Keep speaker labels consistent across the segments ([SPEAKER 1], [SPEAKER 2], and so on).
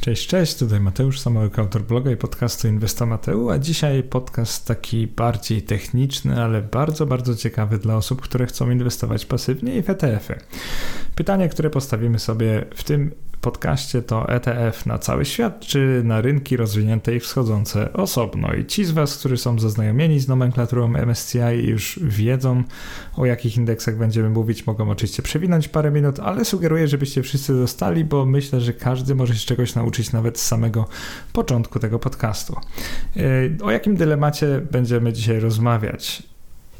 [SPEAKER 1] Cześć, cześć, tutaj Mateusz Samołyk, autor bloga i podcastu Inwesta Mateu, a dzisiaj podcast taki bardziej techniczny, ale bardzo, bardzo ciekawy dla osób, które chcą inwestować pasywnie i w ETF-y. Pytanie, które postawimy sobie w tym podcaście to ETF na cały świat, czy na rynki rozwinięte i wschodzące osobno. I ci z Was, którzy są zaznajomieni z nomenklaturą MSCI i już wiedzą o jakich indeksach będziemy mówić, mogą oczywiście przewinąć parę minut, ale sugeruję, żebyście wszyscy zostali, bo myślę, że każdy może się czegoś nauczyć nawet z samego początku tego podcastu. E, o jakim dylemacie będziemy dzisiaj rozmawiać?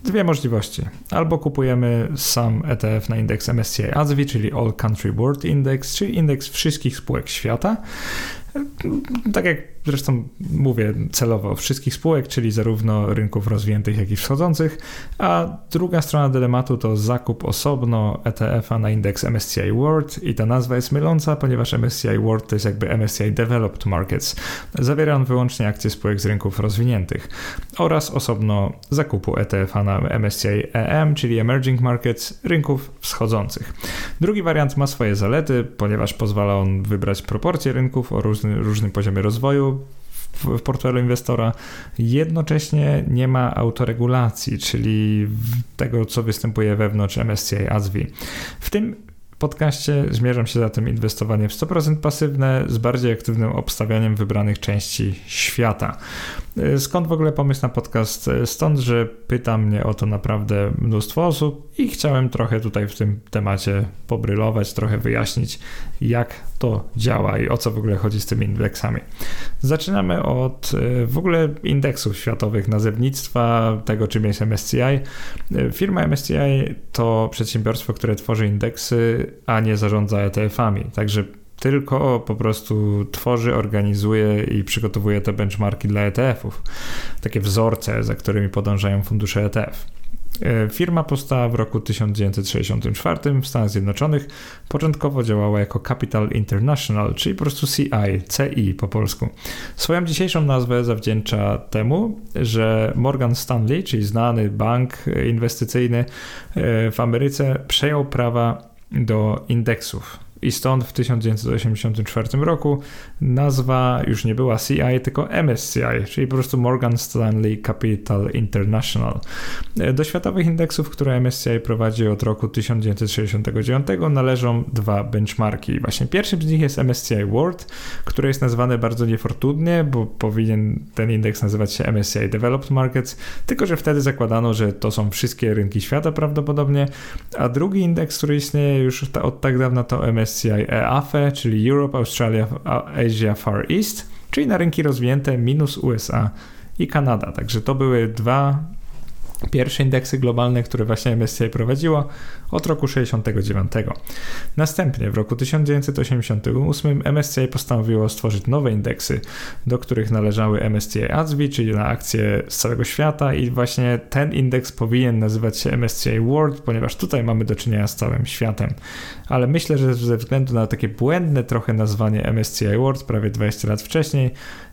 [SPEAKER 1] Dwie możliwości. Albo kupujemy sam ETF na indeks MSCI ASWI, czyli All Country World Index, czyli indeks wszystkich spółek świata. Tak jak zresztą mówię celowo wszystkich spółek, czyli zarówno rynków rozwiniętych, jak i wschodzących, a druga strona dylematu to zakup osobno ETF-a na indeks MSCI World i ta nazwa jest myląca, ponieważ MSCI World to jest jakby MSCI Developed Markets. Zawiera on wyłącznie akcje spółek z rynków rozwiniętych oraz osobno zakupu ETF-a na MSCI EM, czyli Emerging Markets, rynków wschodzących. Drugi wariant ma swoje zalety, ponieważ pozwala on wybrać proporcje rynków o różny, różnym poziomie rozwoju, w, portfelu inwestora. Jednocześnie nie ma autoregulacji, czyli tego, co występuje wewnątrz MSCI ASWI. W tym podcaście zmierzam się zatem inwestowanie w 100% pasywne z bardziej aktywnym obstawianiem wybranych części świata. Skąd w ogóle pomysł na podcast? Stąd, że pyta mnie o to naprawdę mnóstwo osób i chciałem trochę tutaj w tym temacie pobrylować, trochę wyjaśnić, jak to działa i o co w ogóle chodzi z tymi indeksami. Zaczynamy od e, w ogóle indeksów światowych, nazewnictwa, tego czym jest MSCI. E, firma MSCI to przedsiębiorstwo, które tworzy indeksy, a nie zarządza ETF-ami. Także tylko po prostu tworzy, organizuje i przygotowuje te benchmarki dla ETF-ów. Takie wzorce, za którymi podążają fundusze ETF. E, firma powstała w roku 1964 w Stanach Zjednoczonych. Początkowo działała jako Capital International, czyli po prostu CI, CI po polsku. Swoją dzisiejszą nazwę zawdzięcza temu, że Morgan Stanley, czyli znany bank inwestycyjny e, w Ameryce, przejął prawa do indeksów i stąd w 1984 roku nazwa już nie była CI, tylko MSCI, czyli po prostu Morgan Stanley Capital International. Do światowych indeksów, które MSCI prowadzi od roku 1969 należą dwa benchmarki. Właśnie pierwszym z nich jest MSCI World, które jest nazwane bardzo niefortunnie, bo powinien ten indeks nazywać się MSCI Developed Markets, tylko że wtedy zakładano, że to są wszystkie rynki świata prawdopodobnie, a drugi indeks, który istnieje już od tak dawna to MSCI MSCI EAFE, czyli Europe, Australia, Asia, Far East, czyli na rynki rozwinięte minus USA i Kanada. Także to były dwa Pierwsze indeksy globalne, które właśnie MSCI prowadziło od roku 69. Następnie w roku 1988 MSCI postanowiło stworzyć nowe indeksy, do których należały MSCI ASWI, czyli na akcje z całego świata i właśnie ten indeks powinien nazywać się MSCI World, ponieważ tutaj mamy do czynienia z całym światem. Ale myślę, że ze względu na takie błędne trochę nazwanie MSCI World prawie 20 lat wcześniej,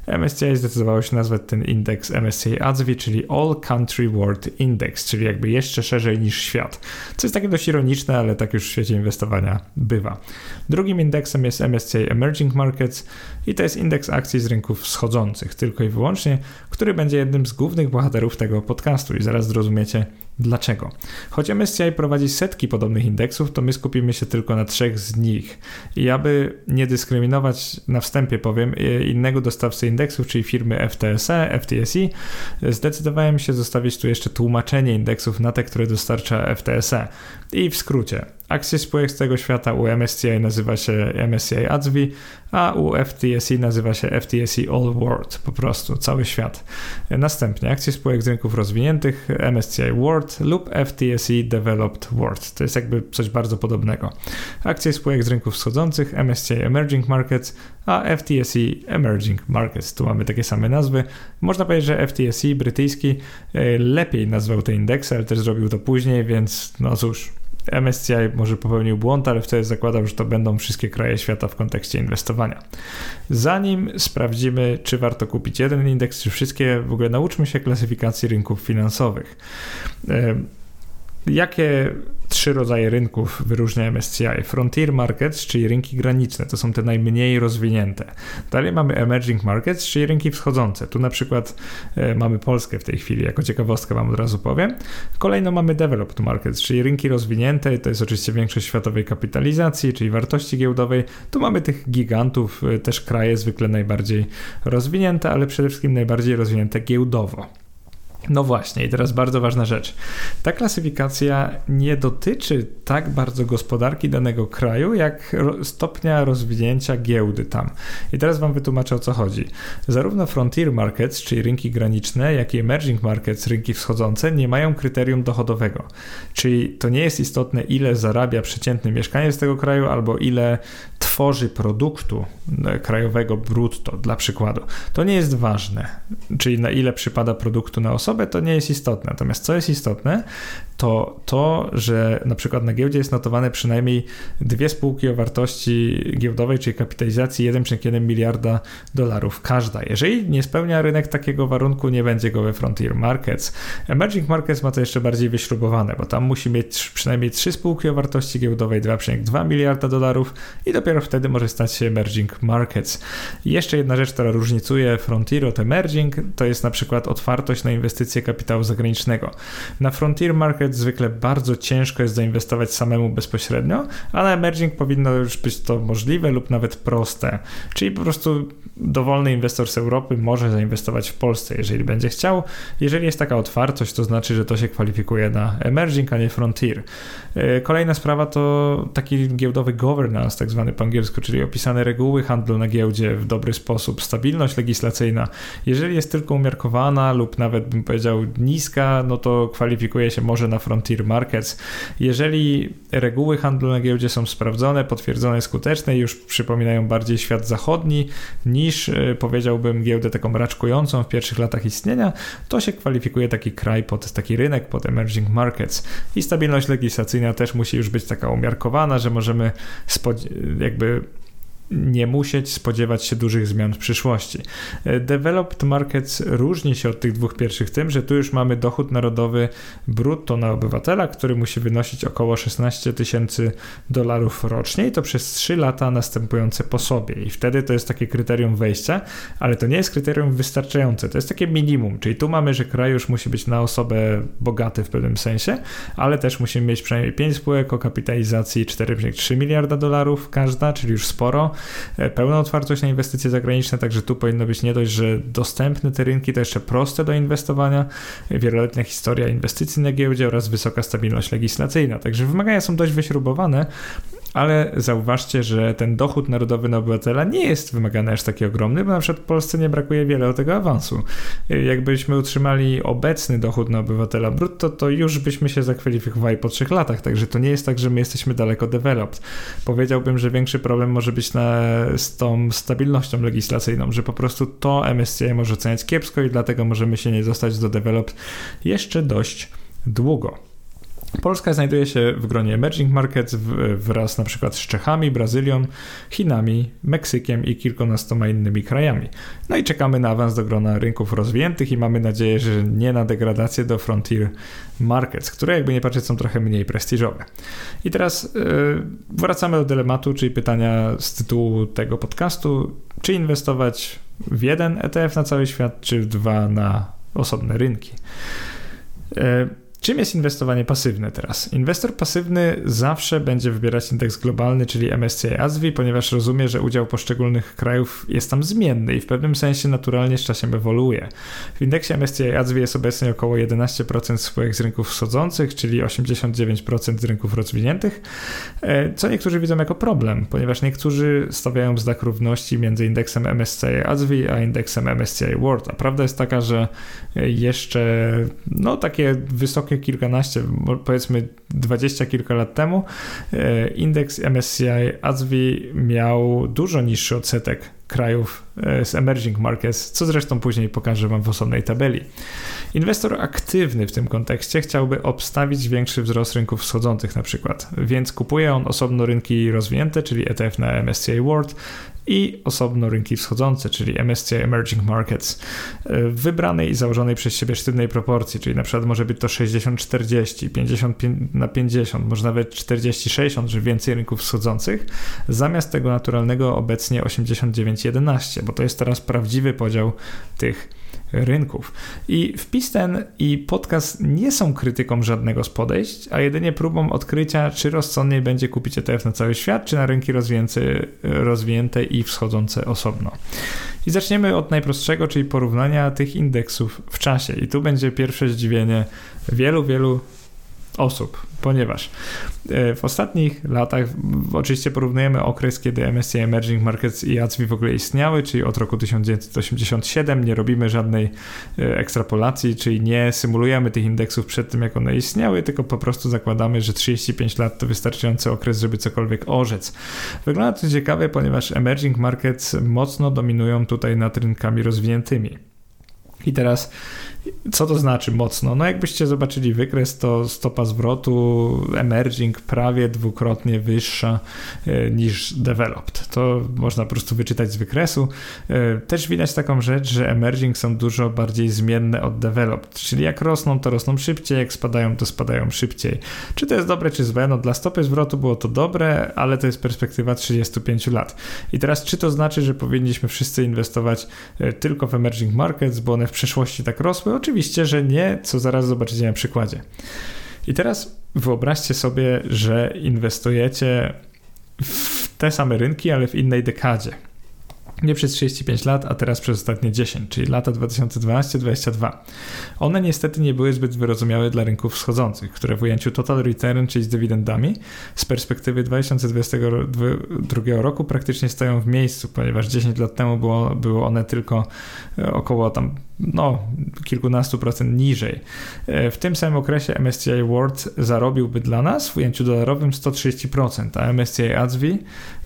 [SPEAKER 1] MSCI zdecydowało się nazwać ten indeks MSCI ASWI, czyli All Country World Index, czyli jakby jeszcze szerzej niż świat. Co jest takie dość ironiczne, ale tak już w świecie inwestowania bywa. Drugim indeksem jest MSCI Emerging Markets i to jest indeks akcji z rynków wschodzących, tylko i wyłącznie, który będzie jednym z głównych bohaterów tego podcastu i zaraz zrozumiecie, Dlaczego? Choć MSCI prowadzi setki podobnych indeksów, to my skupimy się tylko na trzech z nich. I aby nie dyskryminować, na wstępie powiem, e, innego dostawcy indeksów, czyli firmy FTSE, FTSE, zdecydowałem się zostawić tu jeszcze tłumaczenie indeksów na te, które dostarcza FTSE. I w skrócie, akcje spółek z tego świata u MSCI nazywa się MSCI ADSWI, a u FTSE nazywa się FTSE All World, po prostu cały świat. Następnie akcje spółek z rynków rozwiniętych MSCI World lub FTSE Developed World. To jest jakby coś bardzo podobnego. Akcje spółek z rynków wschodzących MSCI Emerging Markets, a FTSE Emerging Markets. Tu mamy takie same nazwy. Można powiedzieć, że FTSE brytyjski e, lepiej nazwał te indeksy, ale też zrobił to później, więc no cóż, MSCI może popełnił błąd, ale wtedy zakładał, że to będą wszystkie kraje świata w kontekście inwestowania. Zanim sprawdzimy, czy warto kupić jeden indeks, czy wszystkie, w ogóle nauczmy się klasyfikacji rynków finansowych. Jakie trzy rodzaje rynków wyróżnia MSCI. Frontier Markets, czyli rynki graniczne, to są te najmniej rozwinięte. Dalej mamy Emerging Markets, czyli rynki wschodzące. Tu na przykład e, mamy Polskę w tej chwili, jako ciekawostkę wam od razu powiem. Kolejno mamy Developed Markets, czyli rynki rozwinięte, to jest oczywiście większość światowej kapitalizacji, czyli wartości giełdowej. Tu mamy tych gigantów, e, też kraje zwykle najbardziej rozwinięte, ale przede wszystkim najbardziej rozwinięte giełdowo. No właśnie, i teraz bardzo ważna rzecz. Ta klasyfikacja nie dotyczy tak bardzo gospodarki danego kraju, jak stopnia rozwinięcia giełdy tam. I teraz Wam wytłumaczę o co chodzi. Zarówno frontier markets, czyli rynki graniczne, jak i emerging markets, rynki wschodzące, nie mają kryterium dochodowego. Czyli to nie jest istotne, ile zarabia przeciętny mieszkaniec tego kraju, albo ile tworzy produktu e, krajowego brutto, dla przykładu. To nie jest ważne, czyli na ile przypada produktu na osobę osobę, to nie jest istotne. Natomiast co jest istotne, to to, że na przykład na giełdzie jest notowane przynajmniej dwie spółki o wartości giełdowej, czyli kapitalizacji 1,1 miliarda dolarów każda. Jeżeli nie spełnia rynek takiego warunku, nie będzie go we Frontier Markets. Emerging Markets ma to jeszcze bardziej wyśrubowane, bo tam musi mieć przynajmniej trzy spółki o wartości giełdowej 2,2 miliarda dolarów i dopiero wtedy może stać się Emerging Markets. Jeszcze jedna rzecz, która różnicuje Frontier od Emerging, to jest na przykład otwartość na inwestycje kapitału zagranicznego. Na Frontier Markets zwykle bardzo ciężko jest zainwestować samemu bezpośrednio, a na emerging powinno już być to możliwe lub nawet proste. Czyli po prostu dowolny inwestor z Europy może zainwestować w Polsce, jeżeli będzie chciał. Jeżeli jest taka otwartość, to znaczy, że to się kwalifikuje na emerging, a nie frontier. E, kolejna sprawa to taki giełdowy governance, tak zwany po angielsku, czyli opisane reguły handlu na giełdzie w dobry sposób, stabilność legislacyjna. Jeżeli jest tylko umiarkowana lub nawet bym powiedział niska, no to kwalifikuje się może na na Frontier Markets. Jeżeli reguły handlu na giełdzie są sprawdzone, potwierdzone, skuteczne i już przypominają bardziej świat zachodni niż e, powiedziałbym giełdę taką raczkującą w pierwszych latach istnienia, to się kwalifikuje taki kraj pod taki rynek, pod emerging markets. I stabilność legislacyjna też musi już być taka umiarkowana, że możemy jakby nie musieć spodziewać się dużych zmian w przyszłości. E, developed Markets różni się od tych dwóch pierwszych tym, że tu już mamy dochód narodowy brutto na obywatela, który musi wynosić około 16 tysięcy dolarów rocznie i to przez 3 lata następujące po sobie. I wtedy to jest takie kryterium wejścia, ale to nie jest kryterium wystarczające. To jest takie minimum, czyli tu mamy, że kraj już musi być na osobę bogaty w pewnym sensie, ale też musimy mieć przynajmniej 5 spółek o kapitalizacji 4,3 miliarda dolarów każda, czyli już sporo pełna otwartość na inwestycje zagraniczne, także tu powinno być nie dość, że dostępne te rynki, to jeszcze proste do inwestowania, wieloletnia historia inwestycji na giełdzie oraz wysoka stabilność legislacyjna. Także wymagania są dość wyśrubowane, ale zauważcie, że ten dochód narodowy na obywatela nie jest wymagany aż taki ogromny, bo na przykład w Polsce nie brakuje wiele tego awansu. Jakbyśmy utrzymali obecny dochód na obywatela brutto, to już byśmy się zakwalifikowali po trzech latach, także to nie jest tak, że my jesteśmy daleko developed. Powiedziałbym, że większy problem może być na, z tą stabilnością legislacyjną, że po prostu to MSCI może oceniać kiepsko i dlatego możemy się nie dostać do developed jeszcze dość długo. Polska znajduje się w gronie emerging markets wraz na przykład z Czechami, Brazylią, Chinami, Meksykiem i kilkunastoma innymi krajami. No i czekamy na awans do grona rynków rozwiniętych i mamy nadzieję, że nie na degradację do frontier markets, które jakby nie patrzeć są trochę mniej prestiżowe. I teraz yy, wracamy do dylematu, czyli pytania z tytułu tego podcastu, czy inwestować w jeden ETF na cały świat, czy w dwa na osobne rynki. Czym jest inwestowanie pasywne teraz? Inwestor pasywny zawsze będzie wybierać indeks globalny, czyli MSCI ASWI, ponieważ rozumie, że udział poszczególnych krajów jest tam zmienny i w pewnym sensie naturalnie z czasem ewoluuje. W indeksie MSCI ASWI jest obecnie około 11% spółek z rynków wschodzących, czyli 89% z rynków rozwiniętych, e, co niektórzy widzą jako problem, ponieważ niektórzy stawiają znak równości między indeksem MSCI ASWI a indeksem MSCI World. A prawda jest taka, że jeszcze no takie wysokie kilkanaście, powiedzmy dwadzieścia kilka lat temu, e, indeks MSCI ASWI miał dużo niższy odsetek krajów e, z emerging markets, co zresztą później pokażę Wam w osobnej tabeli. Inwestor aktywny w tym kontekście chciałby obstawić większy wzrost rynków wschodzących na przykład, więc kupuje on osobno rynki rozwinięte, czyli ETF na MSCI World i osobno rynki wschodzące, czyli MSCI Emerging Markets, w wybranej i założonej przez siebie sztywnej proporcji, czyli na przykład może być to 60-40, 50 na 50, może nawet 40-60, że więcej rynków wschodzących, zamiast tego naturalnego obecnie 89-11, bo to jest teraz prawdziwy podział tych rynków. I wpis ten i podcast nie są krytyką żadnego z podejść, a jedynie próbą odkrycia, czy rozsądniej będzie kupić ETF na cały świat, czy na rynki rozwinięte i wschodzące osobno. I zaczniemy od najprostszego, czyli porównania tych indeksów w czasie. I tu będzie pierwsze zdziwienie wielu, wielu osób, ponieważ e, w ostatnich latach oczywiście porównujemy okres, kiedy MSCI Emerging Markets i ACWI w ogóle istniały, czyli od roku 1987, nie robimy żadnej e, ekstrapolacji, czyli nie symulujemy tych indeksów przed tym, jak one istniały, tylko po prostu zakładamy, że 35 lat to wystarczający okres, żeby cokolwiek orzec. Wygląda to ciekawe, ponieważ Emerging Markets mocno dominują tutaj nad rynkami rozwiniętymi. I teraz co to znaczy mocno? No jakbyście zobaczyli wykres, to stopa zwrotu emerging prawie dwukrotnie wyższa e, niż developed. To można po prostu wyczytać z wykresu. E, też widać taką rzecz, że emerging są dużo bardziej zmienne od developed, czyli jak rosną, to rosną szybciej, jak spadają, to spadają szybciej. Czy to jest dobre, czy złe? No dla stopy zwrotu było to dobre, ale to jest perspektywa 35 lat. I teraz czy to znaczy, że powinniśmy wszyscy inwestować e, tylko w emerging markets, bo one w przeszłości tak rosły? Oczywiście, że nie, co zaraz zobaczycie na przykładzie. I teraz wyobraźcie sobie, że inwestujecie w te same rynki, ale w innej dekadzie nie przez 35 lat, a teraz przez ostatnie 10, czyli lata 2012-2022. One niestety nie były zbyt wyrozumiałe dla rynków wschodzących, które w ujęciu total return, czyli z dywidendami, z perspektywy 2022 roku praktycznie stoją w miejscu, ponieważ 10 lat temu było, było one tylko e, około tam no, kilkunastu procent niżej. E, w tym samym okresie MSCI World zarobiłby dla nas w ujęciu dolarowym 130%, a MSCI ADSV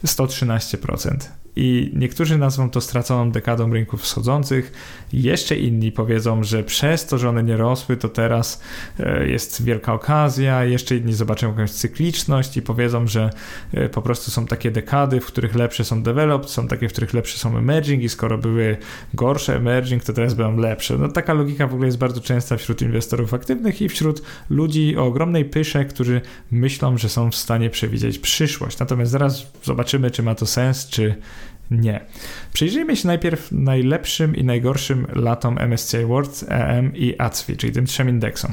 [SPEAKER 1] 113% i niektórzy nazwą to straconą dekadą rynków wschodzących, jeszcze inni powiedzą, że przez to, że one nie rosły, to teraz e, jest wielka okazja, jeszcze inni zobaczą jakąś cykliczność i powiedzą, że e, po prostu są takie dekady, w których lepsze są developed, są takie, w których lepsze są emerging i skoro były gorsze emerging, to teraz będą lepsze. No taka logika w ogóle jest bardzo częsta wśród inwestorów aktywnych i wśród ludzi o ogromnej pysze, którzy myślą, że są w stanie przewidzieć przyszłość. Natomiast zaraz zobaczymy, czy ma to sens, czy nie. Przyjrzyjmy się najpierw najlepszym i najgorszym latom MSCI World, EM i ACWI, czyli tym trzem indeksom.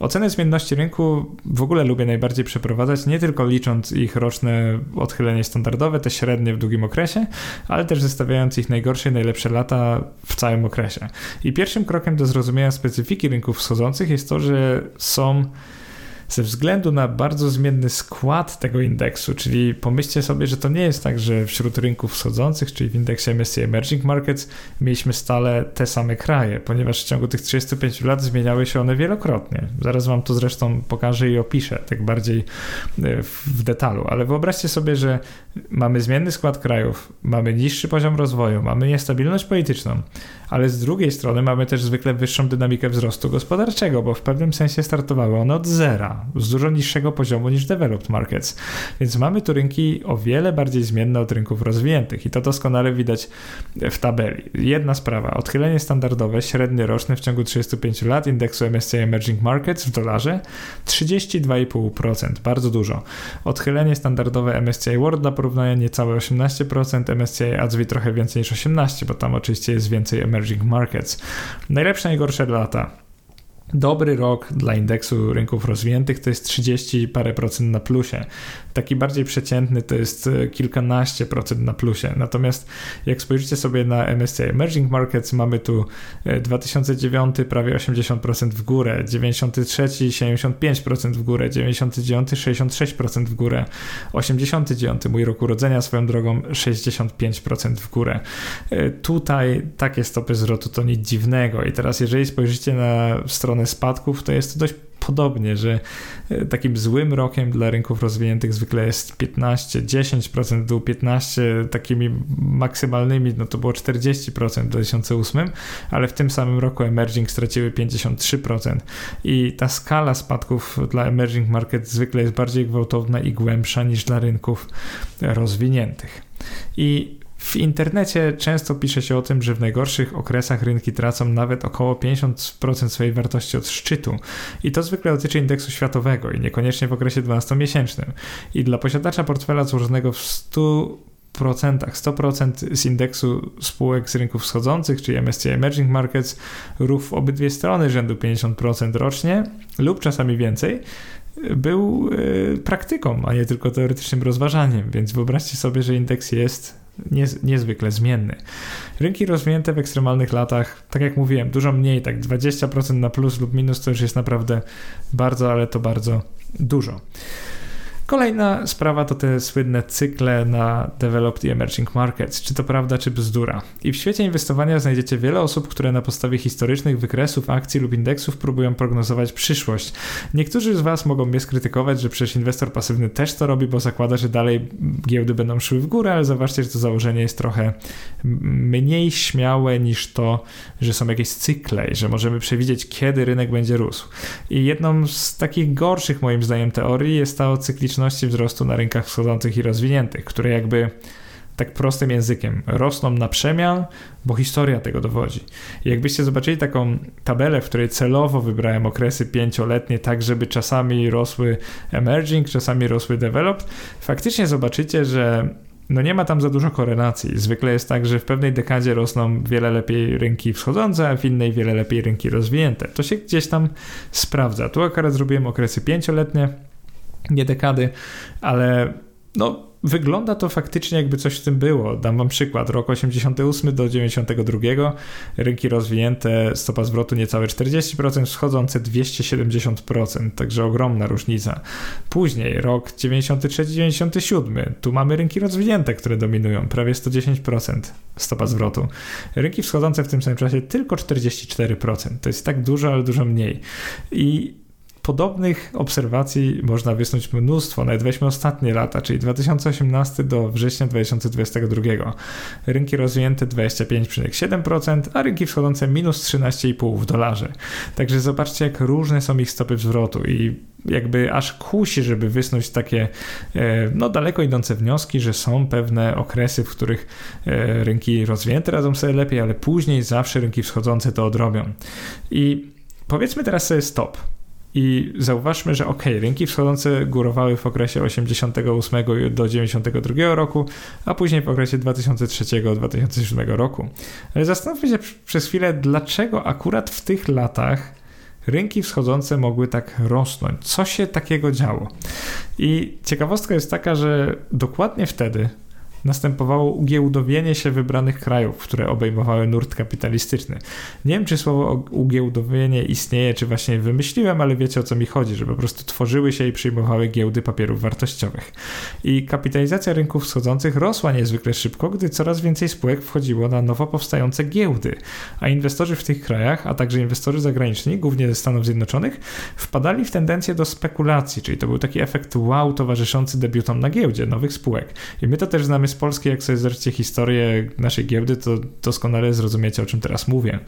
[SPEAKER 1] Ocenę zmienności rynku w ogóle lubię najbardziej przeprowadzać, nie tylko licząc ich roczne odchylenie standardowe, te średnie w długim okresie, ale też zestawiając ich najgorsze i najlepsze lata w całym okresie. I pierwszym krokiem do zrozumienia specyfiki rynków wschodzących jest to, że są ze względu na bardzo zmienny skład tego indeksu, czyli pomyślcie sobie, że to nie jest tak, że wśród rynków wschodzących, czyli w indeksie MSCI Emerging Markets, mieliśmy stale te same kraje, ponieważ w ciągu tych 35 lat zmieniały się one wielokrotnie. Zaraz wam to zresztą pokażę i opiszę tak bardziej e, w detalu, ale wyobraźcie sobie, że mamy zmienny skład krajów, mamy niższy poziom rozwoju, mamy niestabilność polityczną, ale z drugiej strony mamy też zwykle wyższą dynamikę wzrostu gospodarczego, bo w pewnym sensie startowały one od zera, z dużo niższego poziomu niż developed markets. Więc mamy tu rynki o wiele bardziej zmienne od rynków rozwiniętych i to doskonale widać w tabeli. Jedna sprawa, odchylenie standardowe, średnie roczne w ciągu 35 lat indeksu MSCI Emerging Markets w dolarze 32,5%, bardzo dużo. Odchylenie standardowe MSCI World dla porównania niecałe 18%, MSCI ADSV trochę więcej niż 18%, bo tam oczywiście jest więcej emerging emerging markets. Najlepsze, najgorsze lata. Dobry rok dla indeksu rynków rozwiniętych to jest 30 parę procent na plusie. Taki bardziej przeciętny to jest e, kilkanaście procent na plusie. Natomiast jak spojrzycie sobie na MSCI Emerging Markets, mamy tu 2009 e, prawie 80% w górę, 93 75% w górę, 99 66% w górę, 89 mój rok urodzenia swoją drogą 65% w górę. E, tutaj takie stopy zwrotu to nic dziwnego. I teraz jeżeli spojrzycie na stronę stronę spadków, to jest to dość podobnie, że e, takim złym rokiem dla rynków rozwiniętych zwykle jest 15, 10% dół, 15 takimi maksymalnymi, no to było 40% w 2008, ale w tym samym roku emerging straciły 53% i ta skala spadków dla emerging market zwykle jest bardziej gwałtowna i głębsza niż dla rynków rozwiniętych. I w internecie często pisze się o tym, że w najgorszych okresach rynki tracą nawet około 50% swojej wartości od szczytu. I to zwykle dotyczy indeksu światowego i niekoniecznie w okresie 12-miesięcznym. I dla posiadacza portfela złożonego w 100 100% z indeksu spółek z rynków wschodzących, czyli MSCI Emerging Markets, ruch w obydwie strony rzędu 50% rocznie lub czasami więcej, był y, praktyką, a nie tylko teoretycznym rozważaniem. Więc wyobraźcie sobie, że indeks jest niez, niezwykle zmienny. Rynki rozwinięte w ekstremalnych latach, tak jak mówiłem, dużo mniej, tak 20% na plus lub minus to już jest naprawdę bardzo, ale to bardzo dużo. Kolejna sprawa to te słynne cykle na Developed i Emerging Markets. Czy to prawda, czy bzdura? I w świecie inwestowania znajdziecie wiele osób, które na podstawie historycznych wykresów akcji lub indeksów próbują prognozować przyszłość. Niektórzy z Was mogą mnie skrytykować, że przecież inwestor pasywny też to robi, bo zakłada, że dalej giełdy będą szły w górę, ale zobaczcie, że to założenie jest trochę mniej śmiałe niż to, że są jakieś cykle i że możemy przewidzieć, kiedy rynek będzie rósł. I jedną z takich gorszych, moim zdaniem, teorii jest ta o cykliczności wzrostu na rynkach wschodzących i rozwiniętych, które jakby tak prostym językiem rosną na przemian, bo historia tego dowodzi. I jakbyście zobaczyli taką tabelę, w której celowo wybrałem okresy pięcioletnie, tak żeby czasami rosły emerging, czasami rosły developed, faktycznie zobaczycie, że no nie ma tam za dużo korelacji. Zwykle jest tak, że w pewnej dekadzie rosną wiele lepiej rynki wschodzące, a w innej wiele lepiej rynki rozwinięte. To się gdzieś tam sprawdza. Tu akurat zrobiłem okresy pięcioletnie, nie dekady, ale no, wygląda to faktycznie jakby coś w tym było. Dam wam przykład. Rok 88 do 92, rynki rozwinięte, stopa zwrotu niecałe 40%, wschodzące 270%, także ogromna różnica. Później rok 93-97, tu mamy rynki rozwinięte, które dominują, prawie 110% stopa zwrotu. Rynki wschodzące w tym samym czasie tylko 44%. To jest tak dużo, ale dużo mniej. I Podobnych obserwacji można wysnuć mnóstwo, nawet weźmy ostatnie lata, czyli 2018 do września 2022. Rynki rozwinięte 25,7%, a rynki wschodzące minus 13,5% w dolarze. Także zobaczcie, jak różne są ich stopy zwrotu i jakby aż kusi, żeby wysnuć takie e, no, daleko idące wnioski, że są pewne okresy, w których e, rynki rozwinięte radzą sobie lepiej, ale później zawsze rynki wschodzące to odrobią. I powiedzmy teraz sobie stop i zauważmy, że ok, rynki wschodzące górowały w okresie 88 do 92 roku, a później w okresie 2003-2007 roku. Ale zastanówmy się przez chwilę, dlaczego akurat w tych latach rynki wschodzące mogły tak rosnąć. Co się takiego działo? I ciekawostka jest taka, że dokładnie wtedy, następowało ugiełdowienie się wybranych krajów, które obejmowały nurt kapitalistyczny. Nie wiem, czy słowo ugiełdowienie istnieje, czy właśnie wymyśliłem, ale wiecie o co mi chodzi, że po prostu tworzyły się i przyjmowały giełdy papierów wartościowych. I kapitalizacja rynków wschodzących rosła niezwykle szybko, gdy coraz więcej spółek wchodziło na nowo powstające giełdy, a inwestorzy w tych krajach, a także inwestorzy zagraniczni, głównie ze Stanów Zjednoczonych, wpadali w tendencję do spekulacji, czyli to był taki efekt wow towarzyszący debiutom na giełdzie nowych spółek. I my to też znamy z Polski, jak sobie zobaczycie historię naszej giełdy, to doskonale zrozumiecie, o czym teraz mówię.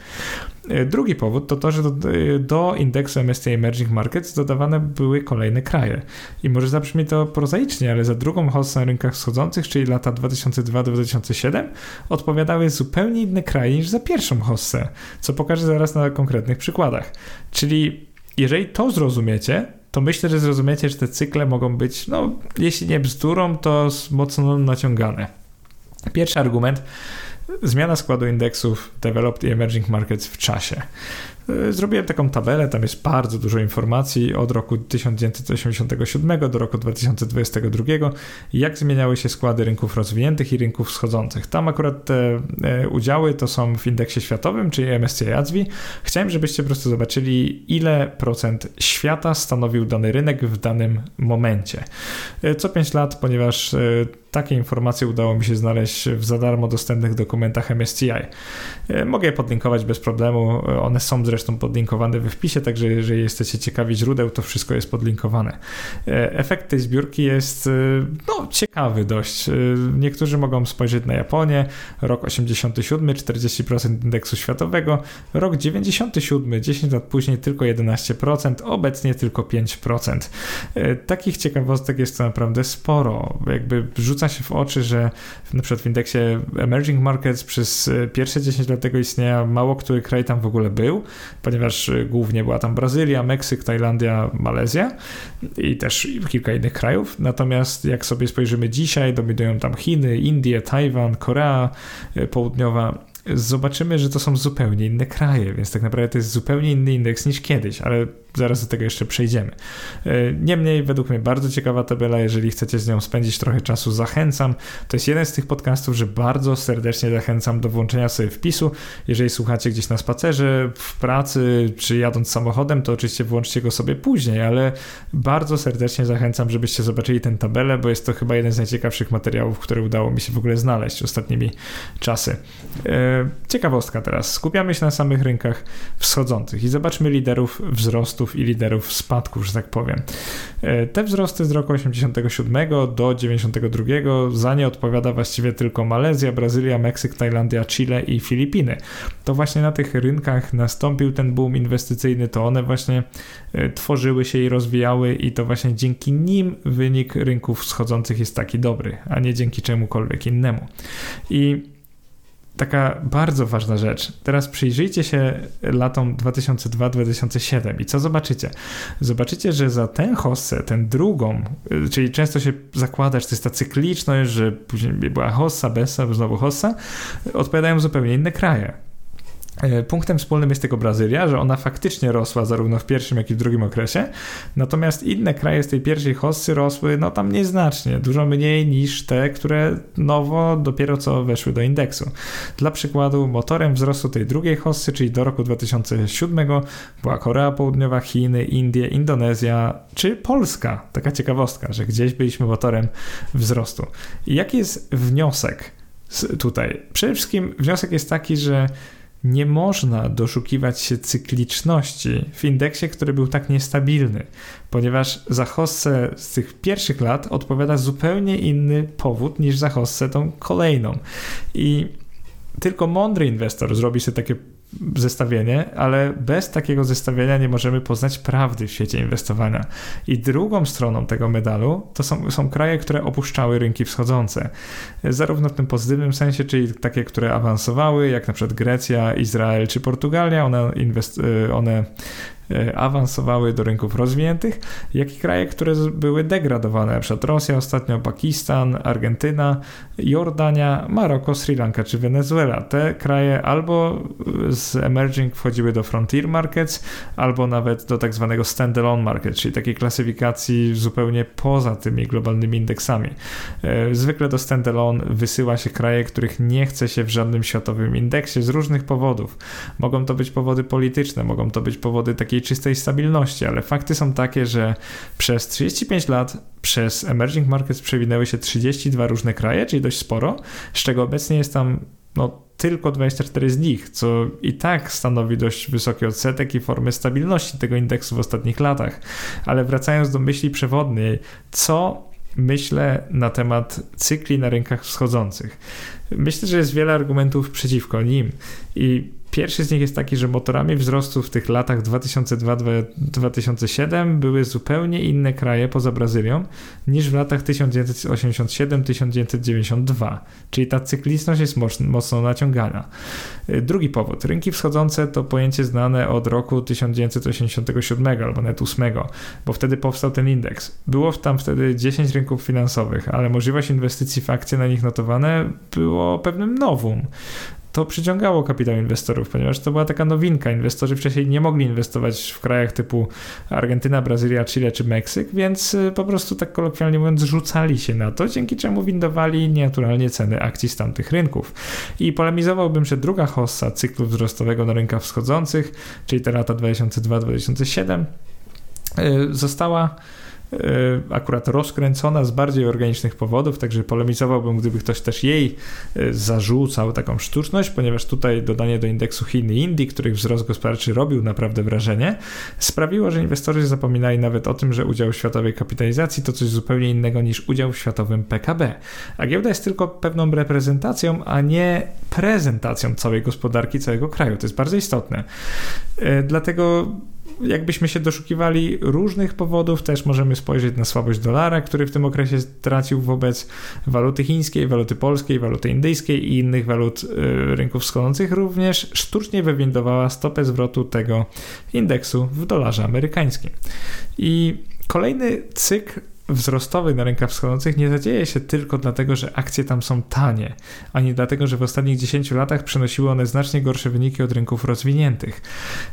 [SPEAKER 1] E, drugi powód to to, że do, do indeksu MSCI Emerging Markets dodawane były kolejne kraje. I może zabrzmi to prozaicznie, ale za drugą hossę na rynkach wschodzących, czyli lata 2002-2007, odpowiadały zupełnie inne kraje niż za pierwszą hossę, co pokażę zaraz na konkretnych przykładach. Czyli jeżeli to zrozumiecie, to myślę, że zrozumiecie, że te cykle mogą być, no, jeśli nie bzdurą, to mocno naciągane. Pierwszy argument zmiana składu indeksów Developed i Emerging Markets w czasie. E, zrobiłem taką tabelę, tam jest bardzo dużo informacji od roku 1987 do roku 2022, jak zmieniały się składy rynków rozwiniętych i rynków wschodzących. Tam akurat te e, udziały to są w indeksie światowym, czyli MSCI ADSWI. Chciałem, żebyście po prostu zobaczyli, ile procent świata stanowił dany rynek w danym momencie. E, co 5 lat, ponieważ takie informacje udało mi się znaleźć w za darmo dostępnych dokumentach MSCI. E, mogę je podlinkować bez problemu. One są zresztą podlinkowane we wpisie, także jeżeli jesteście ciekawi źródeł, to wszystko jest podlinkowane. Efekt tej zbiórki jest no, ciekawy dość. Niektórzy mogą spojrzeć na Japonię, rok 87, 40% indeksu światowego, rok 97, 10 lat później tylko 11%, obecnie tylko 5%. E, takich ciekawostek jest to naprawdę sporo. Jakby rzuca się w oczy, że na przykład w indeksie Emerging Markets przez e, pierwsze 10 lat tego istnienia mało który kraj tam w ogóle był, ponieważ e, głównie była tam Brazylia, Meksyk, Tajlandia, Malezja i też kilka innych krajów. Natomiast jak sobie spojrzymy dzisiaj, dominują tam Chiny, Indie, Tajwan, Korea Południowa zobaczymy, że to są zupełnie inne kraje, więc tak naprawdę to jest zupełnie inny indeks niż kiedyś, ale zaraz do tego jeszcze przejdziemy. E, niemniej, według mnie bardzo ciekawa tabela, jeżeli chcecie z nią spędzić trochę czasu, zachęcam. To jest jeden z tych podcastów, że bardzo serdecznie zachęcam do włączenia sobie wpisu. Jeżeli słuchacie gdzieś na spacerze, w pracy, czy jadąc samochodem, to oczywiście włączcie go sobie później, ale bardzo serdecznie zachęcam, żebyście zobaczyli tę tabelę, bo jest to chyba jeden z najciekawszych materiałów, które udało mi się w ogóle znaleźć ostatnimi czasy. Ciekawostka teraz. Skupiamy się na samych rynkach wschodzących i zobaczmy liderów wzrostów i liderów spadków, że tak powiem. E, te wzrosty z roku 87 do 92 za nie odpowiada właściwie tylko Malezja, Brazylia, Meksyk, Tajlandia, Chile i Filipiny. To właśnie na tych rynkach nastąpił ten boom inwestycyjny, to one właśnie e, tworzyły się i rozwijały i to właśnie dzięki nim wynik rynków wschodzących jest taki dobry, a nie dzięki czemukolwiek innemu. I taka bardzo ważna rzecz. Teraz przyjrzyjcie się latom 2002-2007 i co zobaczycie? Zobaczycie, że za tę hossę, tę drugą, czyli często się zakłada, że to jest ta cykliczność, że później była hossa, bessa, znowu hossa, odpowiadają zupełnie inne kraje. E, punktem wspólnym jest tylko Brazylia, że ona faktycznie rosła zarówno w pierwszym, jak i w drugim okresie, natomiast inne kraje z tej pierwszej hossy rosły no tam nieznacznie, dużo mniej niż te, które nowo dopiero co weszły do indeksu. Dla przykładu motorem wzrostu tej drugiej hossy, czyli do roku 2007 była Korea Południowa, Chiny, Indie, Indonezja czy Polska. Taka ciekawostka, że gdzieś byliśmy motorem wzrostu. I jaki jest wniosek tutaj? Przede wszystkim wniosek jest taki, że nie można doszukiwać się cykliczności w indeksie, który był tak niestabilny, ponieważ za hossę z tych pierwszych lat odpowiada zupełnie inny powód niż za hossę tą kolejną. I tylko mądry inwestor zrobi sobie takie zestawienie, ale bez takiego zestawienia nie możemy poznać prawdy w świecie inwestowania. I drugą stroną tego medalu to są, są kraje, które opuszczały rynki wschodzące. Zarówno w tym pozytywnym sensie, czyli takie, które awansowały, jak na przykład Grecja, Izrael czy Portugalia, one, inwest- one E, awansowały do rynków rozwiniętych, jak i kraje, które były degradowane, np. Rosja ostatnio, Pakistan, Argentyna, Jordania, Maroko, Sri Lanka czy Wenezuela. Te kraje albo z emerging wchodziły do frontier markets, albo nawet do tak zwanego standalone market, czyli takiej klasyfikacji zupełnie poza tymi globalnymi indeksami. E, zwykle do standalone wysyła się kraje, których nie chce się w żadnym światowym indeksie z różnych powodów. Mogą to być powody polityczne, mogą to być powody takiej takiej czystej stabilności, ale fakty są takie, że przez 35 lat przez emerging markets przewinęły się 32 różne kraje, czyli dość sporo, z czego obecnie jest tam no, tylko 24 z nich, co i tak stanowi dość wysoki odsetek i formę stabilności tego indeksu w ostatnich latach. Ale wracając do myśli przewodniej, co myślę na temat cykli na rynkach wschodzących? Myślę, że jest wiele argumentów przeciwko nim i Pierwszy z nich jest taki, że motorami wzrostu w tych latach 2002-2007 były zupełnie inne kraje poza Brazylią niż w latach 1987-1992, czyli ta cykliczność jest mocno naciągana. Drugi powód. Rynki wschodzące to pojęcie znane od roku 1987 albo nawet 8, bo wtedy powstał ten indeks. Było tam wtedy 10 rynków finansowych, ale możliwość inwestycji w akcje na nich notowane było pewnym nowum to przyciągało kapitał inwestorów, ponieważ to była taka nowinka. Inwestorzy wcześniej nie mogli inwestować w krajach typu Argentyna, Brazylia, Chile czy Meksyk, więc y, po prostu tak kolokwialnie mówiąc rzucali się na to, dzięki czemu windowali nienaturalnie ceny akcji z tamtych rynków. I polemizowałbym, że druga hossa cyklu wzrostowego na rynkach wschodzących, czyli te lata 2002-2007, y, została akurat rozkręcona z bardziej organicznych powodów, także polemizowałbym, gdyby ktoś też jej zarzucał taką sztuczność, ponieważ tutaj dodanie do indeksu Chin i Indii, których wzrost gospodarczy robił naprawdę wrażenie, sprawiło, że inwestorzy zapominali nawet o tym, że udział w światowej kapitalizacji to coś zupełnie innego niż udział w światowym PKB. A giełda jest tylko pewną reprezentacją, a nie prezentacją całej gospodarki, całego kraju. To jest bardzo istotne. E, dlatego jakbyśmy się doszukiwali różnych powodów, też możemy spojrzeć na słabość dolara, który w tym okresie stracił wobec waluty chińskiej, waluty polskiej, waluty indyjskiej i innych walut e, rynków wschodzących, również sztucznie wywindowała stopę zwrotu tego indeksu w dolarze amerykańskim. I kolejny cykl wzrostowy na rynkach wschodzących nie zadzieje się tylko dlatego, że akcje tam są tanie, ani dlatego, że w ostatnich 10 latach przynosiły one znacznie gorsze wyniki od rynków rozwiniętych.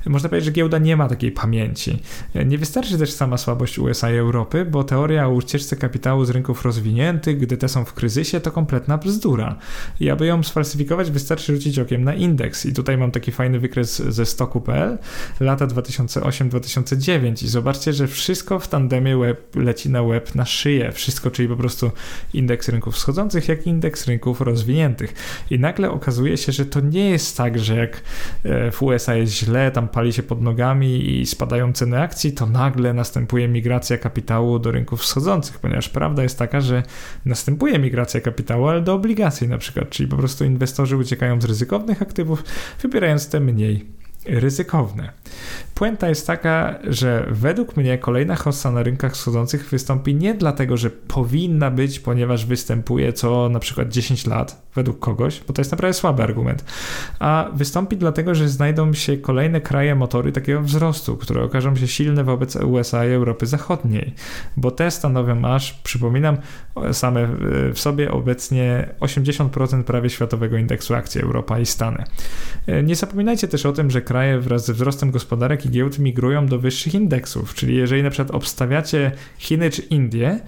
[SPEAKER 1] Można powiedzieć, że giełda nie ma takiej pamięci. Nie wystarczy też sama słabość USA i Europy, bo teoria o ucieczce kapitału z rynków rozwiniętych, gdy te są w kryzysie, to kompletna bzdura. I aby ją sfalsyfikować, wystarczy rzucić okiem na indeks. I tutaj mam taki fajny wykres ze stoku.pl lata 2008-2009 i zobaczcie, że wszystko w tandemie leci na web na szyję. Wszystko, czyli po prostu indeks rynków wschodzących, jak indeks rynków rozwiniętych. I nagle okazuje się, że to nie jest tak, że jak e, w USA jest źle, tam pali się pod nogami i spadają ceny akcji, to nagle następuje migracja kapitału do rynków wschodzących, ponieważ prawda jest taka, że następuje migracja kapitału, ale do obligacji na przykład, czyli po prostu inwestorzy uciekają z ryzykownych aktywów, wybierając te mniej ryzykowne. Puenta jest taka, że według mnie kolejna hossa na rynkach wschodzących wystąpi nie dlatego, że powinna być, ponieważ występuje co na przykład 10 lat według kogoś, bo to jest naprawdę słaby argument, a wystąpi dlatego, że znajdą się kolejne kraje motory takiego wzrostu, które okażą się silne wobec USA i Europy Zachodniej, bo te stanowią aż, przypominam, same w sobie obecnie 80% prawie światowego indeksu akcji Europa i Stany. Nie zapominajcie też o tym, że kraje wraz ze wzrostem gospodarek giełd migrują do wyższych indeksów, czyli jeżeli na przykład obstawiacie Chiny czy Indie,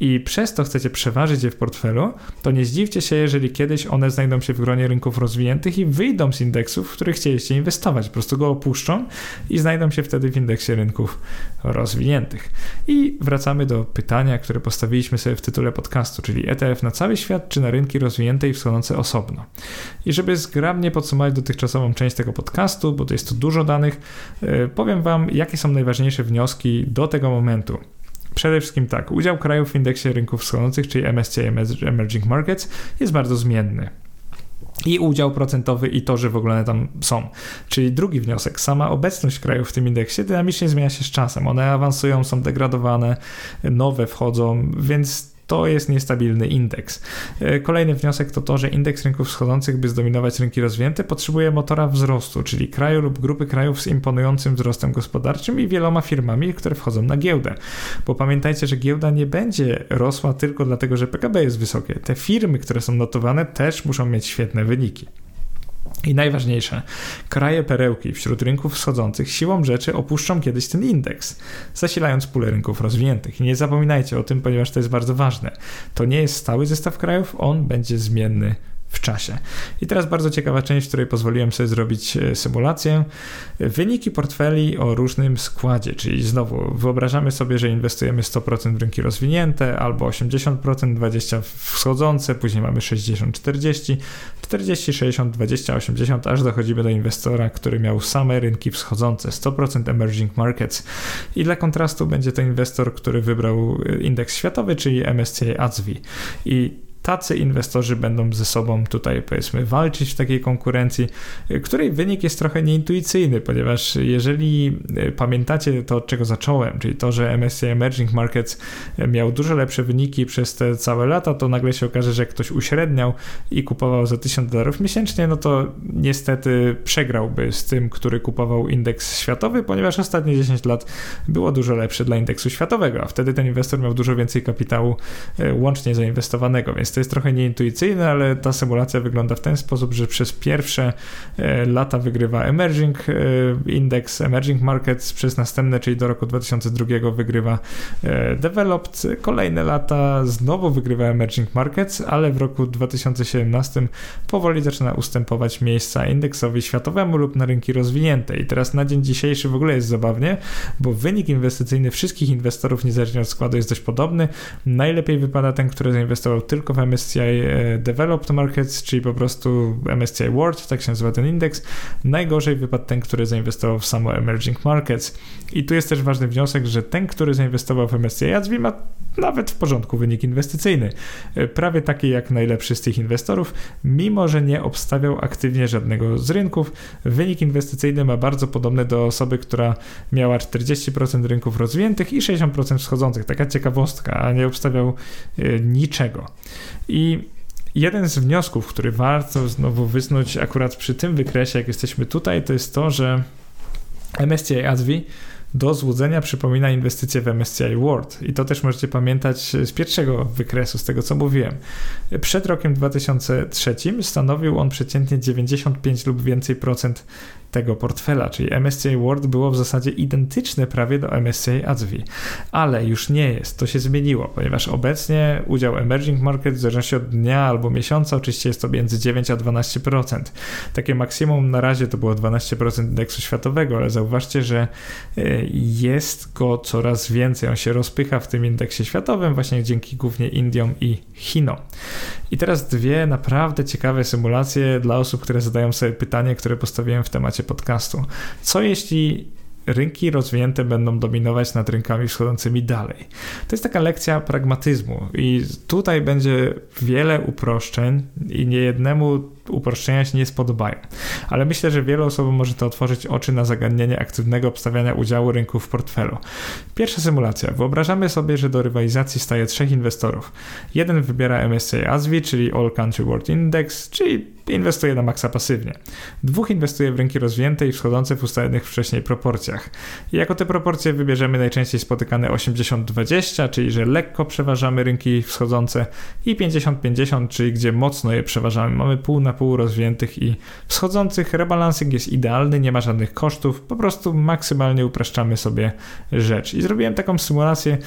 [SPEAKER 1] i przez to chcecie przeważyć je w portfelu, to nie zdziwcie się, jeżeli kiedyś one znajdą się w gronie rynków rozwiniętych i wyjdą z indeksów, w których chcieliście inwestować. Po prostu go opuszczą i znajdą się wtedy w indeksie rynków rozwiniętych. I wracamy do pytania, które postawiliśmy sobie w tytule podcastu, czyli ETF na cały świat czy na rynki rozwinięte i wschodzące osobno. I żeby zgrabnie podsumować dotychczasową część tego podcastu, bo to jest tu dużo danych, e, powiem Wam, jakie są najważniejsze wnioski do tego momentu. Przede wszystkim tak, udział krajów w indeksie rynków wschodzących, czyli MSCI Emerging Markets, jest bardzo zmienny i udział procentowy i to, że w ogóle one tam są. Czyli drugi wniosek, sama obecność krajów w tym indeksie dynamicznie zmienia się z czasem. One awansują, są degradowane, nowe wchodzą, więc to jest niestabilny indeks. E, kolejny wniosek to to, że indeks rynków wschodzących, by zdominować rynki rozwinięte, potrzebuje motora wzrostu, czyli kraju lub grupy krajów z imponującym wzrostem gospodarczym i wieloma firmami, które wchodzą na giełdę. Bo pamiętajcie, że giełda nie będzie rosła tylko dlatego, że PKB jest wysokie. Te firmy, które są notowane, też muszą mieć świetne wyniki. I najważniejsze, kraje perełki wśród rynków wschodzących siłą rzeczy opuszczą kiedyś ten indeks, zasilając pulę rynków rozwiniętych. I nie zapominajcie o tym, ponieważ to jest bardzo ważne. To nie jest stały zestaw krajów, on będzie zmienny w czasie. I teraz bardzo ciekawa część, w której pozwoliłem sobie zrobić e, symulację. Wyniki portfeli o różnym składzie, czyli znowu wyobrażamy sobie, że inwestujemy 100% w rynki rozwinięte albo 80%, 20% wschodzące, później mamy 60, 40, 40, 60, 20, 80, aż dochodzimy do inwestora, który miał same rynki wschodzące, 100% emerging markets. I dla kontrastu będzie to inwestor, który wybrał e, indeks światowy, czyli MSCI ACWI. I tacy inwestorzy będą ze sobą tutaj powiedzmy walczyć w takiej konkurencji, której wynik jest trochę nieintuicyjny, ponieważ jeżeli e, pamiętacie to, od czego zacząłem, czyli to, że MSCI Emerging Markets miał dużo lepsze wyniki przez te całe lata, to nagle się okaże, że ktoś uśredniał i kupował za 1000 dolarów miesięcznie, no to niestety przegrałby z tym, który kupował indeks światowy, ponieważ ostatnie 10 lat było dużo lepsze dla indeksu światowego, a wtedy ten inwestor miał dużo więcej kapitału łącznie zainwestowanego, więc To jest trochę nieintuicyjne, ale ta symulacja wygląda w ten sposób, że przez pierwsze e, lata wygrywa Emerging e, Index, Emerging Markets, przez następne, czyli do roku 2002 wygrywa Developed, kolejne lata znowu wygrywa Emerging Markets, ale w roku 2017 powoli zaczyna ustępować miejsca indeksowi światowemu lub na rynki rozwinięte. I teraz na dzień dzisiejszy w ogóle jest zabawnie, bo wynik inwestycyjny wszystkich inwestorów, niezależnie od składu, jest dość podobny. Najlepiej wypada ten, który zainwestował tylko w MSCI e, Developed Markets, czyli po prostu MSCI World, tak się nazywa ten indeks. Najgorzej wypadł ten, który zainwestował w samo Emerging Markets. I tu jest też ważny wniosek, że ten, który zainwestował w MSCI ASWI ma nawet w porządku wynik inwestycyjny. E, prawie taki jak najlepszy z tych inwestorów, mimo że nie obstawiał aktywnie żadnego z rynków. Wynik inwestycyjny ma bardzo podobny do osoby, która miała 40% rynków rozwiniętych i 60% wschodzących. Taka ciekawostka, a nie obstawiał e, niczego. I jeden z wniosków, który warto znowu wysnuć akurat przy tym wykresie, jak jesteśmy tutaj, to jest to, że MSCI ASWI do złudzenia przypomina inwestycje w MSCI World. I to też możecie pamiętać z pierwszego wykresu, z tego co mówiłem. Przed rokiem 2003 stanowił on przeciętnie 95 lub więcej procent tego portfela, czyli MSCI World było w zasadzie identyczne prawie do MSCI ASWI, ale już nie jest, to się zmieniło, ponieważ obecnie udział emerging market w zależności od dnia albo miesiąca oczywiście jest to między 9 a 12%. Takie maksimum na razie to było 12% indeksu światowego, ale zauważcie, że e, jest go coraz więcej, on się rozpycha w tym indeksie światowym właśnie dzięki głównie Indiom i Chinom. I teraz dwie naprawdę ciekawe symulacje dla osób, które zadają sobie pytanie, które postawiłem w temacie podcastu. Co jeśli rynki rozwinięte będą dominować nad rynkami wschodzącymi dalej. To jest taka lekcja pragmatyzmu i tutaj będzie wiele uproszczeń i niejednemu uproszczenia się nie spodobają. Ale myślę, że wielu osobom może to otworzyć oczy na zagadnienie aktywnego obstawiania udziału rynku w portfelu. Pierwsza symulacja. Wyobrażamy sobie, że do rywalizacji staje trzech inwestorów. Jeden wybiera MSCI ASWI, czyli All Country World Index, czyli inwestuje na maksa pasywnie. Dwóch inwestuje w rynki rozwinięte i wschodzące w ustalonych wcześniej proporcjach. Jako te proporcje wybierzemy najczęściej spotykane 80-20, czyli że lekko przeważamy rynki wschodzące i 50-50, czyli gdzie mocno je przeważamy. Mamy pół na pół rozwiniętych i wschodzących. Rebalancing jest idealny, nie ma żadnych kosztów, po prostu maksymalnie upraszczamy sobie rzecz. I zrobiłem taką symulację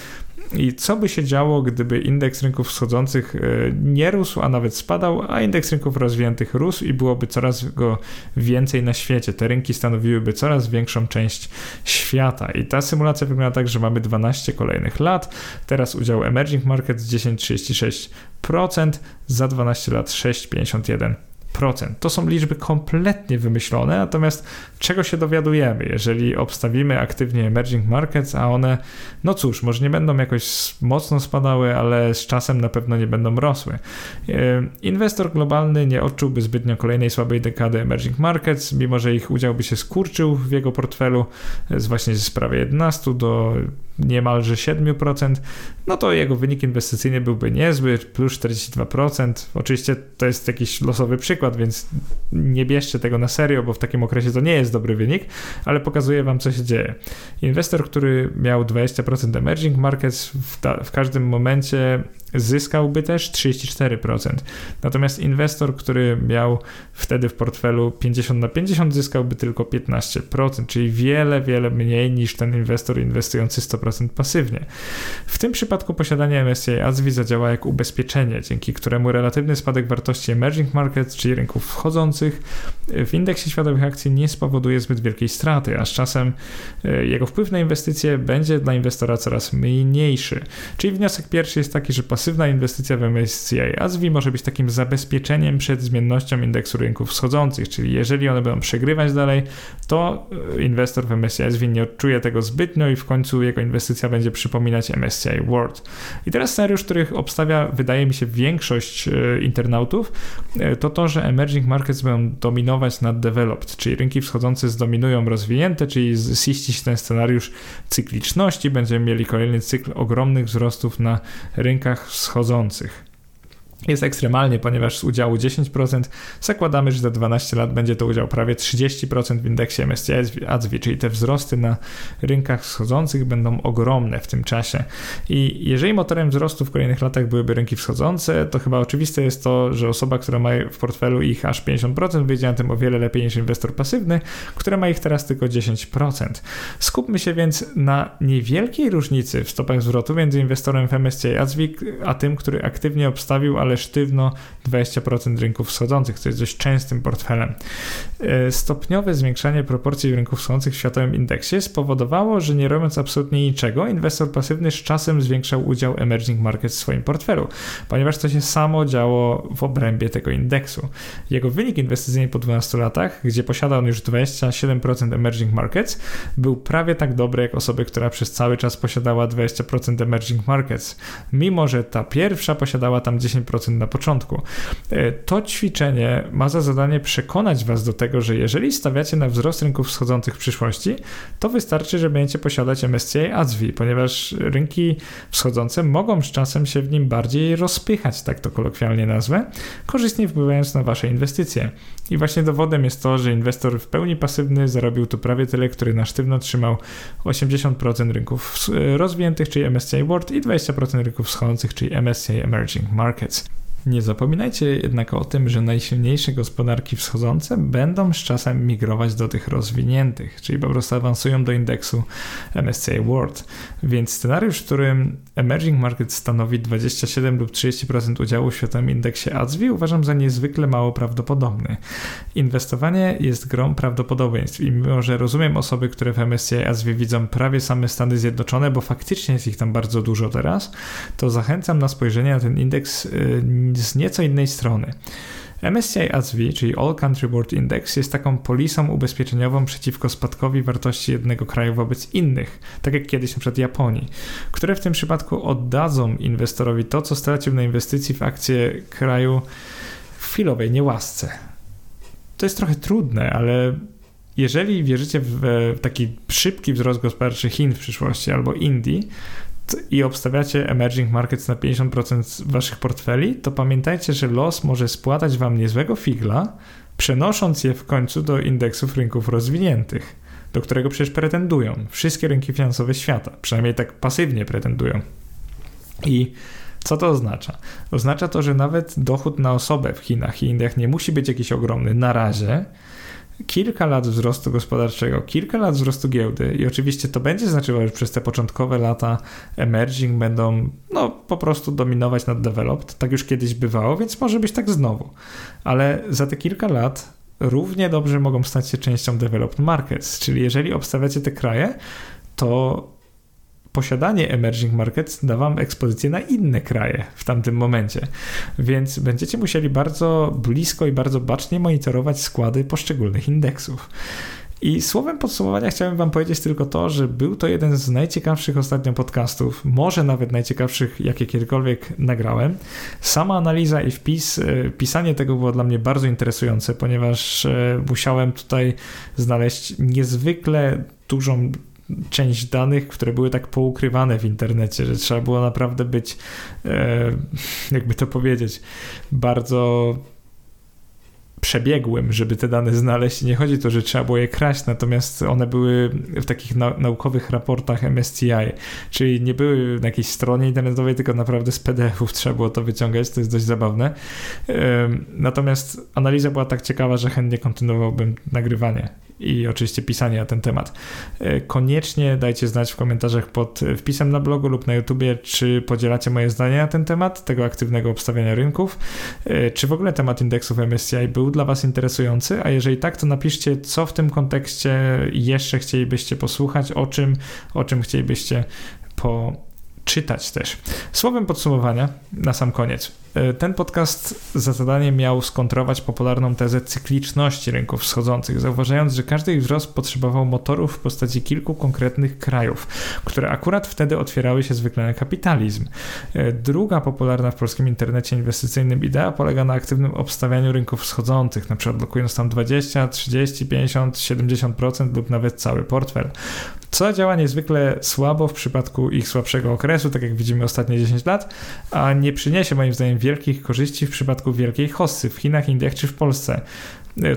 [SPEAKER 1] i co by się działo, gdyby indeks rynków wschodzących e, nie rósł, a nawet spadał, a indeks rynków rozwiniętych rósł i byłoby coraz go więcej na świecie. Te rynki stanowiłyby coraz większą część świata. I ta symulacja wygląda tak, że mamy 12 kolejnych lat. Teraz udział emerging markets 10,36%, za 12 lat 6,51%. To są liczby kompletnie wymyślone, natomiast czego się dowiadujemy, jeżeli obstawimy aktywnie emerging markets, a one, no cóż, może nie będą jakoś mocno spadały, ale z czasem na pewno nie będą rosły. E, inwestor globalny nie odczułby zbytnio kolejnej słabej dekady emerging markets, mimo że ich udział by się skurczył w jego portfelu z właśnie z prawie 11 do niemalże 7%, no to jego wynik inwestycyjny byłby niezły, plus 42%. Oczywiście to jest jakiś losowy przykład, więc nie bierzcie tego na serio, bo w takim okresie to nie jest dobry wynik, ale pokazuję wam, co się dzieje. Inwestor, który miał 20% emerging markets w, ta, w każdym momencie zyskałby też 34%. Natomiast inwestor, który miał wtedy w portfelu 50 na 50, zyskałby tylko 15%, czyli wiele, wiele mniej niż ten inwestor inwestujący 100% pasywnie. W tym przypadku posiadanie MSCI ASWI zadziała jak ubezpieczenie, dzięki któremu relatywny spadek wartości emerging markets, czyli rynków wchodzących, w indeksie światowych akcji nie spowoduje zbyt wielkiej straty, a z czasem e, jego wpływ na inwestycje będzie dla inwestora coraz mniejszy. Czyli wniosek pierwszy jest taki, że pasywna inwestycja w MSCI ASWI może być takim zabezpieczeniem przed zmiennością indeksu rynków wschodzących, czyli jeżeli one będą przegrywać dalej, to e, inwestor w MSCI ASWI nie odczuje tego zbytnio i w końcu jego inwestycja będzie przypominać MSCI World. I teraz scenariusz, których obstawia, wydaje mi się, większość e, internautów, e, to to, że emerging markets będą dominować nad developed, czyli rynki wschodzące zdominują rozwinięte, czyli ziścić ten scenariusz cykliczności, będziemy mieli kolejny cykl ogromnych wzrostów na rynkach wschodzących. Jest ekstremalnie, ponieważ z udziału 10% zakładamy, że za 12 lat będzie to udział prawie 30% w indeksie MSCI ADSV, czyli te wzrosty na rynkach wschodzących będą ogromne w tym czasie. I jeżeli motorem wzrostu w kolejnych latach byłyby rynki wschodzące, to chyba oczywiste jest to, że osoba, która ma w portfelu ich aż 50%, wyjdzie na tym o wiele lepiej niż inwestor pasywny, który ma ich teraz tylko 10%. Skupmy się więc na niewielkiej różnicy w stopach zwrotu między inwestorem w MSCI ADSV a tym, który aktywnie obstawił, ale sztywno 20% rynków wschodzących, co jest dość częstym portfelem. E, stopniowe zwiększanie proporcji rynków wschodzących w światowym indeksie spowodowało, że nie robiąc absolutnie niczego, inwestor pasywny z czasem zwiększał udział emerging markets w swoim portfelu, ponieważ to się samo działo w obrębie tego indeksu. Jego wynik inwestycyjny po 12 latach, gdzie posiadał on już 27% emerging markets, był prawie tak dobry jak osoby, która przez cały czas posiadała 20% emerging markets, mimo że ta pierwsza posiadała tam 10% na początku. E, to ćwiczenie ma za zadanie przekonać Was do tego, że jeżeli stawiacie na wzrost rynków wschodzących w przyszłości, to wystarczy, że będziecie posiadać MSCI ADSV, ponieważ rynki wschodzące mogą z czasem się w nim bardziej rozpychać, tak to kolokwialnie nazwę, korzystnie wpływając na Wasze inwestycje. I właśnie dowodem jest to, że inwestor w pełni pasywny zarobił tu prawie tyle, który na sztywno trzymał 80% rynków rozwiniętych, czyli MSCI World i 20% rynków wschodzących, czyli MSCI Emerging Markets. Nie zapominajcie jednak o tym, że najsilniejsze gospodarki wschodzące będą z czasem migrować do tych rozwiniętych, czyli po prostu awansują do indeksu MSCI World. Więc scenariusz, w którym emerging market stanowi 27 lub 30% udziału w światowym indeksie ADSV uważam za niezwykle mało prawdopodobny. Inwestowanie jest grą prawdopodobieństw i mimo, że rozumiem osoby, które w MSCI ADSV widzą prawie same Stany Zjednoczone, bo faktycznie jest ich tam bardzo dużo teraz, to zachęcam na spojrzenie na ten indeks y, z nieco innej strony. MSCI ASV, czyli All Country World Index, jest taką polisą ubezpieczeniową przeciwko spadkowi wartości jednego kraju wobec innych, tak jak kiedyś np. Japonii, które w tym przypadku oddadzą inwestorowi to, co stracił na inwestycji w akcję kraju w chwilowej niełasce. To jest trochę trudne, ale jeżeli wierzycie w taki szybki wzrost gospodarczy Chin w przyszłości albo Indii, i obstawiacie emerging markets na 50% waszych portfeli, to pamiętajcie, że los może spłatać wam niezłego figla, przenosząc je w końcu do indeksów rynków rozwiniętych, do którego przecież pretendują wszystkie rynki finansowe świata, przynajmniej tak pasywnie pretendują. I co to oznacza? Oznacza to, że nawet dochód na osobę w Chinach i Indiach nie musi być jakiś ogromny na razie, kilka lat wzrostu gospodarczego, kilka lat wzrostu giełdy i oczywiście to będzie znaczyło, że przez te początkowe lata emerging będą no, po prostu dominować nad developed. Tak już kiedyś bywało, więc może być tak znowu. Ale za te kilka lat równie dobrze mogą stać się częścią developed markets, czyli jeżeli obstawiacie te kraje, to posiadanie emerging markets da wam ekspozycję na inne kraje w tamtym momencie. Więc będziecie musieli bardzo blisko i bardzo bacznie monitorować składy poszczególnych indeksów. I słowem podsumowania chciałem Wam powiedzieć tylko to, że był to jeden z najciekawszych ostatnio podcastów, może nawet najciekawszych, jakie kiedykolwiek nagrałem. Sama analiza i wpis, e, pisanie tego było dla mnie bardzo interesujące, ponieważ e, musiałem tutaj znaleźć niezwykle dużą część danych, które były tak poukrywane w internecie, że trzeba było naprawdę być, e, jakby to powiedzieć, bardzo przebiegłym, żeby te dane znaleźć. Nie chodzi o to, że trzeba było je kraść, natomiast one były w takich naukowych raportach MSCI, czyli nie były na jakiejś stronie internetowej, tylko naprawdę z PDF-ów trzeba było to wyciągać, to jest dość zabawne. Natomiast analiza była tak ciekawa, że chętnie kontynuowałbym nagrywanie i oczywiście pisanie na ten temat. E, koniecznie dajcie znać w komentarzach pod wpisem na blogu lub na YouTubie, czy podzielacie moje zdanie na ten temat, tego aktywnego obstawiania rynków, e, czy w ogóle temat indeksów MSCI był dla Was interesujący, a jeżeli tak, to napiszcie, co w tym kontekście jeszcze chcielibyście posłuchać, o czym, o czym chcielibyście po czytać też. Słowem podsumowania na sam koniec. E, ten podcast za zadanie miał skontrować popularną tezę cykliczności rynków wschodzących, zauważając, że każdy ich wzrost potrzebował motorów w postaci kilku konkretnych krajów, które akurat wtedy otwierały się zwykle na kapitalizm. E, druga popularna w polskim internecie inwestycyjnym idea polega na aktywnym obstawianiu rynków wschodzących, np. blokując tam 20, 30, 50, 70% lub nawet cały portfel. Co działa niezwykle słabo w przypadku ich słabszego okresu, tak jak widzimy ostatnie 10 lat, a nie przyniesie moim zdaniem wielkich korzyści w przypadku wielkiej hossy w Chinach, Indiach czy w Polsce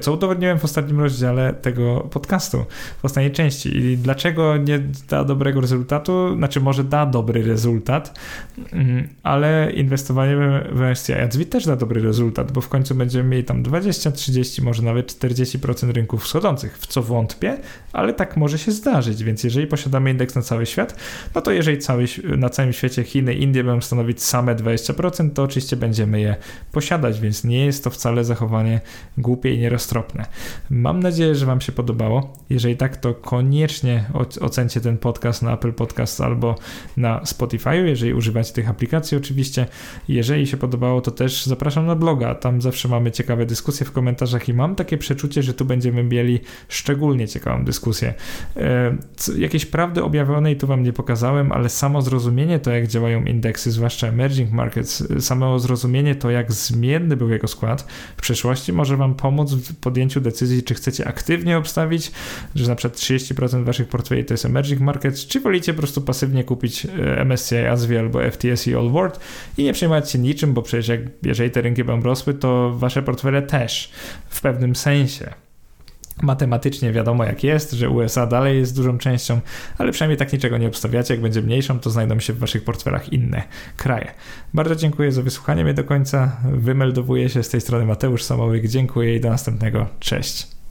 [SPEAKER 1] co udowodniłem w ostatnim rozdziale tego podcastu, w ostatniej części. I dlaczego nie da dobrego rezultatu? Znaczy, może da dobry rezultat, mm, ale inwestowanie w MSCI Adswit też da dobry rezultat, bo w końcu będziemy mieli tam 20, 30, może nawet 40% rynków wschodzących, w co wątpię, ale tak może się zdarzyć. Więc jeżeli posiadamy indeks na cały świat, no to jeżeli cały, na całym świecie Chiny, Indie będą stanowić same 20%, to oczywiście będziemy je posiadać, więc nie jest to wcale zachowanie głupie i nieroztropne. Mam nadzieję, że Wam się podobało. Jeżeli tak, to koniecznie ocencie ten podcast na Apple Podcast albo na Spotify, jeżeli używacie tych aplikacji oczywiście. Jeżeli się podobało, to też zapraszam na bloga. Tam zawsze mamy ciekawe dyskusje w komentarzach i mam takie przeczucie, że tu będziemy mieli szczególnie ciekawą dyskusję. E, jakieś prawdy objawionej tu Wam nie pokazałem, ale samo zrozumienie to, jak działają indeksy, zwłaszcza emerging markets, samo zrozumienie to, jak zmienny był jego skład w przeszłości, może Wam pomóc w podjęciu decyzji, czy chcecie aktywnie obstawić, że na przykład 30% waszych portfeli to jest emerging markets, czy wolicie po prostu pasywnie kupić e, MSCI ASWI albo FTSE All World i nie przejmować się niczym, bo przecież jak, jeżeli te rynki będą rosły, to wasze portfele też w pewnym sensie. Matematycznie wiadomo jak jest, że USA dalej jest dużą częścią, ale przynajmniej tak niczego nie obstawiacie. Jak będzie mniejszą, to znajdą się w waszych portfelach inne kraje. Bardzo dziękuję za wysłuchanie mnie do końca. Wymeldowuję się z tej strony Mateusz Samołyk. Dziękuję i do następnego. Cześć.